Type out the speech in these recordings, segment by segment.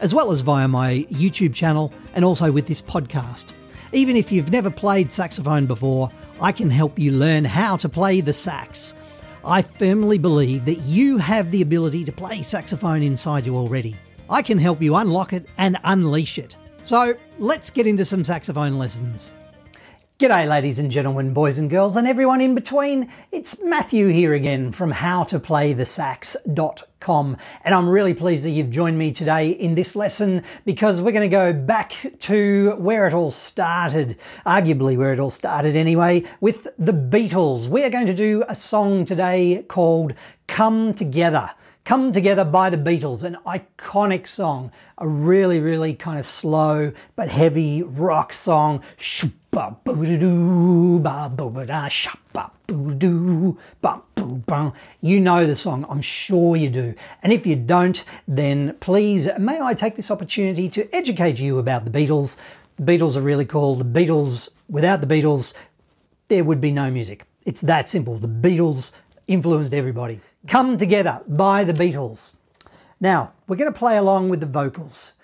as well as via my YouTube channel and also with this podcast. Even if you've never played saxophone before, I can help you learn how to play the sax. I firmly believe that you have the ability to play saxophone inside you already. I can help you unlock it and unleash it. So let's get into some saxophone lessons. G'day, ladies and gentlemen, boys and girls, and everyone in between. It's Matthew here again from howtoplaythesax.com, and I'm really pleased that you've joined me today in this lesson because we're going to go back to where it all started, arguably where it all started anyway, with the Beatles. We are going to do a song today called Come Together. Come Together by the Beatles, an iconic song, a really, really kind of slow but heavy rock song. You know the song, I'm sure you do. And if you don't, then please, may I take this opportunity to educate you about the Beatles. The Beatles are really cool. The Beatles, without the Beatles, there would be no music. It's that simple. The Beatles influenced everybody. Come Together by the Beatles. Now, we're going to play along with the vocals.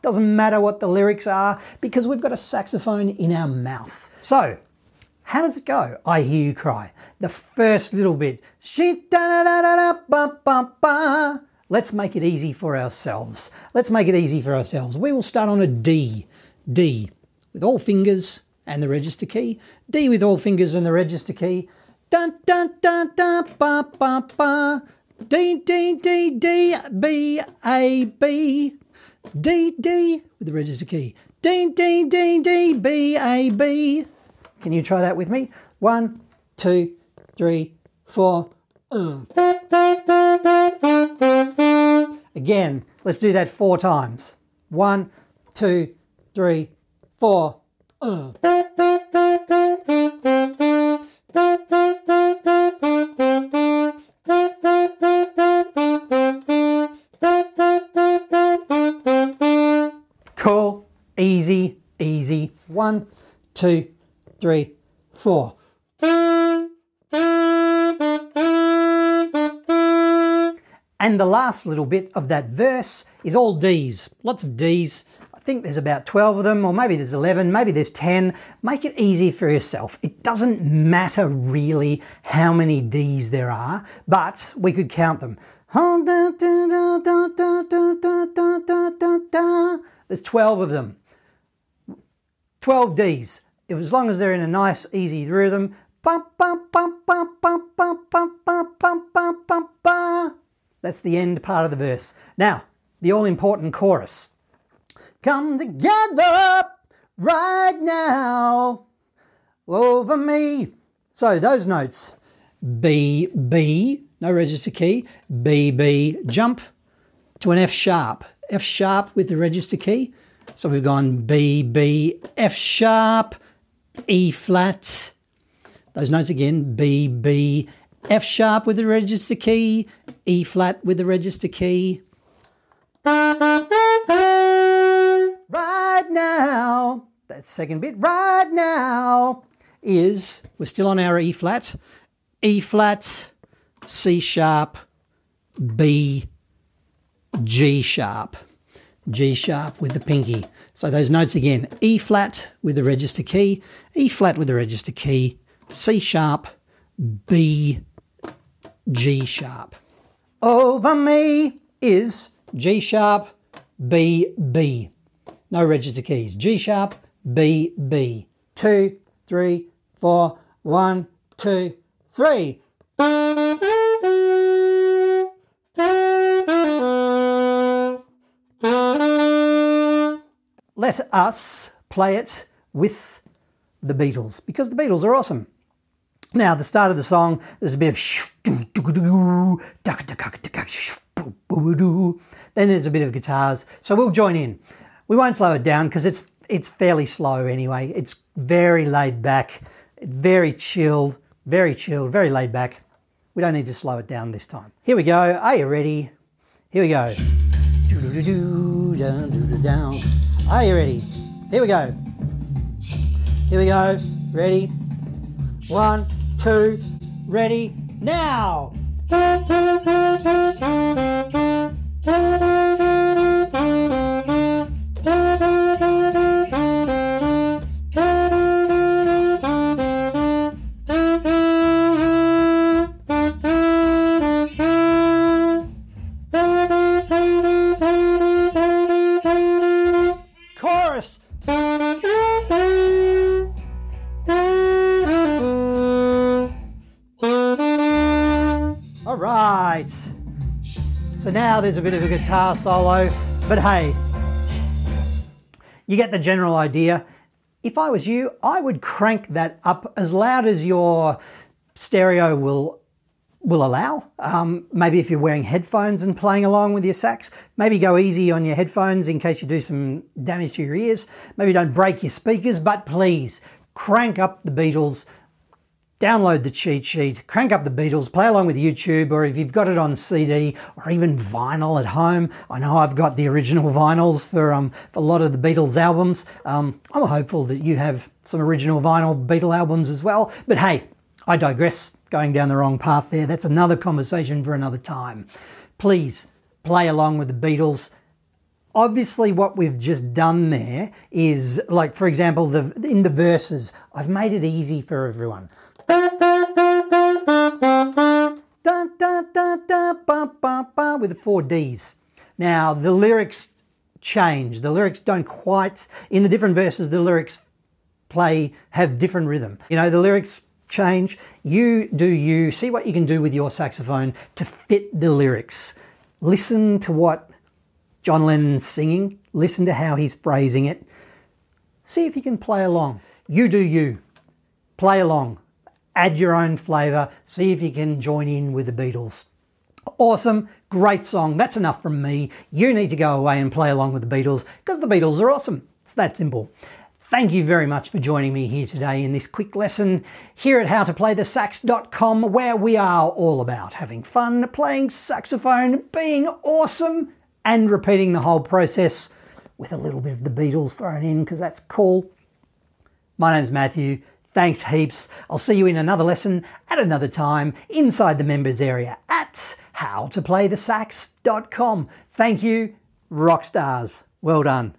Doesn't matter what the lyrics are because we've got a saxophone in our mouth. So, how does it go? I hear you cry. The first little bit. Let's make it easy for ourselves. Let's make it easy for ourselves. We will start on a D. D with all fingers and the register key. D with all fingers and the register key. Dun dun dun dun ba ba ba. D D D D B A B. D D with the register key. D D D D B A B. Can you try that with me? One, two, three, four. Uh. Again, let's do that four times. One, two, three, four. Uh. Easy, easy. One, two, three, four. And the last little bit of that verse is all D's, lots of D's. I think there's about 12 of them, or maybe there's 11, maybe there's 10. Make it easy for yourself. It doesn't matter really how many D's there are, but we could count them. There's 12 of them. 12 Ds. If as long as they're in a nice, easy rhythm. That's the end part of the verse. Now, the all important chorus. Come together right now over me. So those notes B, B, no register key, B, B, jump to an F sharp. F sharp with the register key. So we've gone B, B, F sharp, E flat. Those notes again B, B, F sharp with the register key, E flat with the register key. Right now, that second bit, right now, is we're still on our E flat, E flat, C sharp, B, G sharp, G sharp with the pinky. So those notes again E flat with the register key, E flat with the register key, C sharp, B, G sharp. Over me is G sharp, B, B. No register keys. G sharp, B, B. Two, three, four, one, two, three. Let us play it with the Beatles because the Beatles are awesome. Now, the start of the song, there's a bit of then there's a bit of guitars. So we'll join in. We won't slow it down because it's it's fairly slow anyway. It's very laid back, very chilled, very chilled, very laid back. We don't need to slow it down this time. Here we go. Are you ready? Here we go. Are you ready? Here we go. Here we go. Ready? One, two, ready, now! So now there's a bit of a guitar solo, but hey, you get the general idea. If I was you, I would crank that up as loud as your stereo will will allow. Um, maybe if you're wearing headphones and playing along with your sax, maybe go easy on your headphones in case you do some damage to your ears. Maybe don't break your speakers, but please crank up the Beatles download the cheat sheet, crank up the Beatles, play along with YouTube, or if you've got it on CD or even vinyl at home. I know I've got the original vinyls for, um, for a lot of the Beatles albums. Um, I'm hopeful that you have some original vinyl Beatle albums as well. But hey, I digress, going down the wrong path there. That's another conversation for another time. Please play along with the Beatles obviously what we've just done there is like for example the in the verses i've made it easy for everyone with the four D's. Now, the lyrics change. The lyrics don't quite, in the different verses, the lyrics play, have different rhythm. You know, the lyrics change. You do you. See what you can do with your saxophone to fit the lyrics. Listen to what John Lennon's singing. Listen to how he's phrasing it. See if you can play along. You do you. Play along add your own flavour, see if you can join in with the Beatles. Awesome, great song. That's enough from me. You need to go away and play along with the Beatles because the Beatles are awesome. It's that simple. Thank you very much for joining me here today in this quick lesson here at howtoplaythesax.com where we are all about having fun, playing saxophone, being awesome and repeating the whole process with a little bit of the Beatles thrown in because that's cool. My name's Matthew. Thanks heaps. I'll see you in another lesson at another time inside the members area at howtoplaythesax.com. Thank you, rock stars. Well done.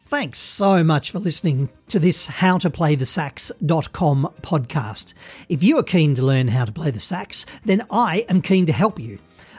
Thanks so much for listening to this howtoplaythesax.com podcast. If you are keen to learn how to play the sax, then I am keen to help you.